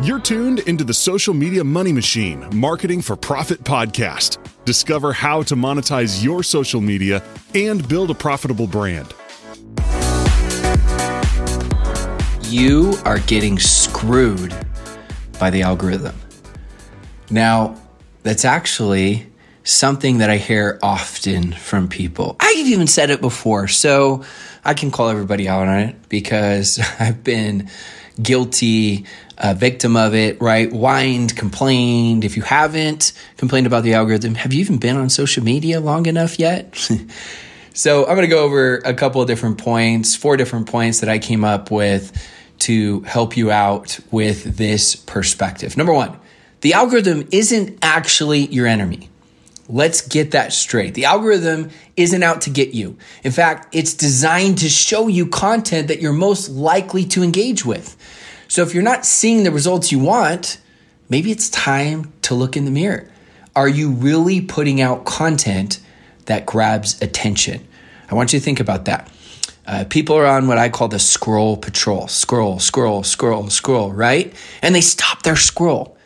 You're tuned into the Social Media Money Machine Marketing for Profit podcast. Discover how to monetize your social media and build a profitable brand. You are getting screwed by the algorithm. Now, that's actually something that I hear often from people. I've even said it before, so I can call everybody out on it because I've been guilty, victim of it, right? Whined, complained. If you haven't complained about the algorithm, have you even been on social media long enough yet? so I'm going to go over a couple of different points, four different points that I came up with to help you out with this perspective. Number one, the algorithm isn't actually your enemy. Let's get that straight. The algorithm isn't out to get you. In fact, it's designed to show you content that you're most likely to engage with. So if you're not seeing the results you want, maybe it's time to look in the mirror. Are you really putting out content that grabs attention? I want you to think about that. Uh, people are on what I call the scroll patrol scroll, scroll, scroll, scroll, right? And they stop their scroll.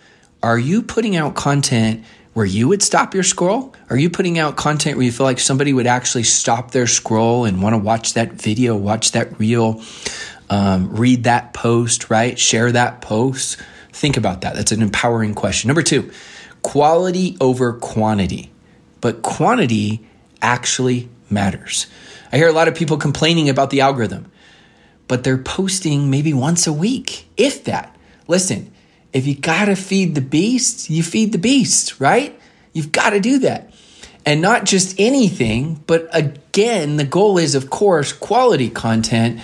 Are you putting out content where you would stop your scroll? Are you putting out content where you feel like somebody would actually stop their scroll and want to watch that video, watch that reel, um, read that post, right? Share that post? Think about that. That's an empowering question. Number two, quality over quantity. But quantity actually matters. I hear a lot of people complaining about the algorithm, but they're posting maybe once a week, if that. Listen, if you gotta feed the beast, you feed the beast, right? You've gotta do that. And not just anything, but again, the goal is, of course, quality content.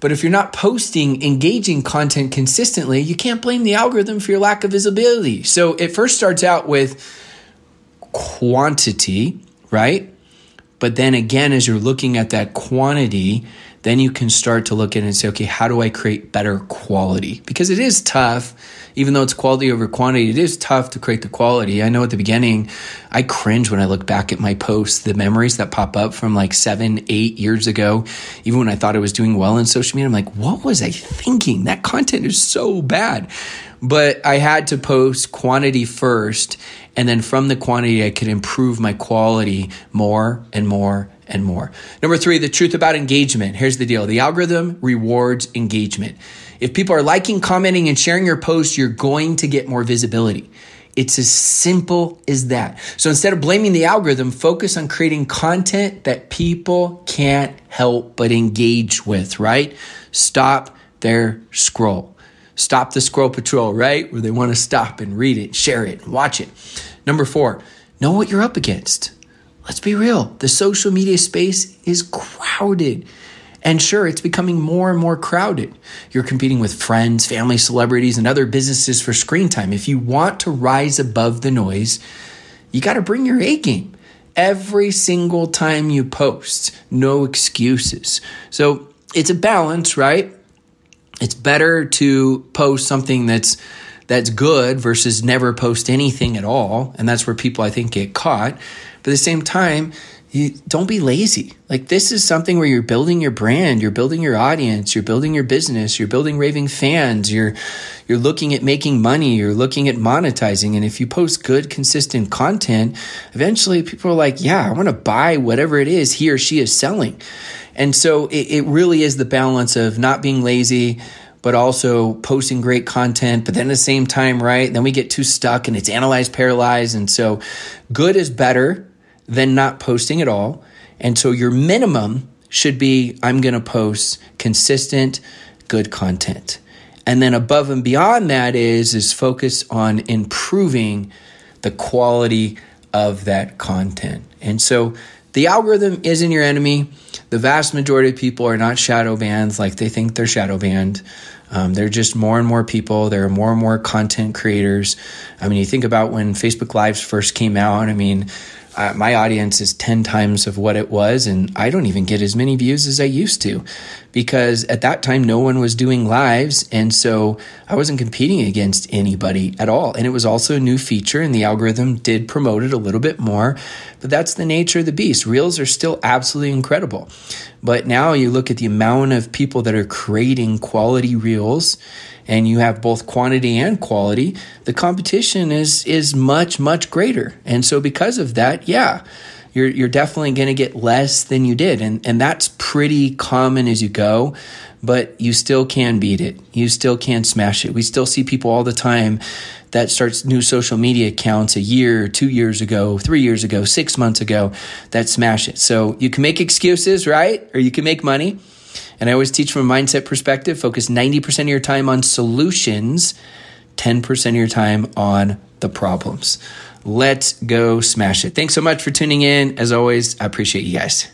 But if you're not posting engaging content consistently, you can't blame the algorithm for your lack of visibility. So it first starts out with quantity, right? But then again, as you're looking at that quantity, then you can start to look at it and say, okay, how do I create better quality? Because it is tough, even though it's quality over quantity, it is tough to create the quality. I know at the beginning, I cringe when I look back at my posts, the memories that pop up from like seven, eight years ago, even when I thought I was doing well in social media. I'm like, what was I thinking? That content is so bad. But I had to post quantity first. And then from the quantity, I could improve my quality more and more and more. Number three, the truth about engagement. Here's the deal the algorithm rewards engagement. If people are liking, commenting, and sharing your post, you're going to get more visibility. It's as simple as that. So instead of blaming the algorithm, focus on creating content that people can't help but engage with, right? Stop their scroll. Stop the scroll patrol, right? Where they want to stop and read it, share it, watch it. Number four, know what you're up against. Let's be real. The social media space is crowded. And sure, it's becoming more and more crowded. You're competing with friends, family, celebrities, and other businesses for screen time. If you want to rise above the noise, you got to bring your A game every single time you post. No excuses. So it's a balance, right? It's better to post something that's that's good versus never post anything at all. And that's where people I think get caught. But at the same time, you don't be lazy. Like this is something where you're building your brand, you're building your audience, you're building your business, you're building raving fans, you're you're looking at making money, you're looking at monetizing. And if you post good, consistent content, eventually people are like, yeah, I want to buy whatever it is he or she is selling. And so it, it really is the balance of not being lazy, but also posting great content. But then at the same time, right? Then we get too stuck and it's analyzed, paralyzed. And so good is better than not posting at all. And so your minimum should be I'm going to post consistent, good content. And then above and beyond that is is focus on improving the quality of that content. And so the algorithm isn't your enemy. The vast majority of people are not shadow banned like they think they're shadow banned. Um, they're just more and more people. There are more and more content creators. I mean, you think about when Facebook Lives first came out. I mean, uh, my audience is 10 times of what it was and i don't even get as many views as i used to because at that time no one was doing lives and so I wasn't competing against anybody at all and it was also a new feature and the algorithm did promote it a little bit more but that's the nature of the beast reels are still absolutely incredible but now you look at the amount of people that are creating quality reels and you have both quantity and quality the competition is is much much greater. And so because of that yeah you're you're definitely going to get less than you did and and that's pretty common as you go but you still can beat it you still can smash it we still see people all the time that starts new social media accounts a year, two years ago, three years ago, six months ago that smash it. So you can make excuses, right? Or you can make money. And I always teach from a mindset perspective focus 90% of your time on solutions, 10% of your time on the problems. Let's go smash it. Thanks so much for tuning in. As always, I appreciate you guys.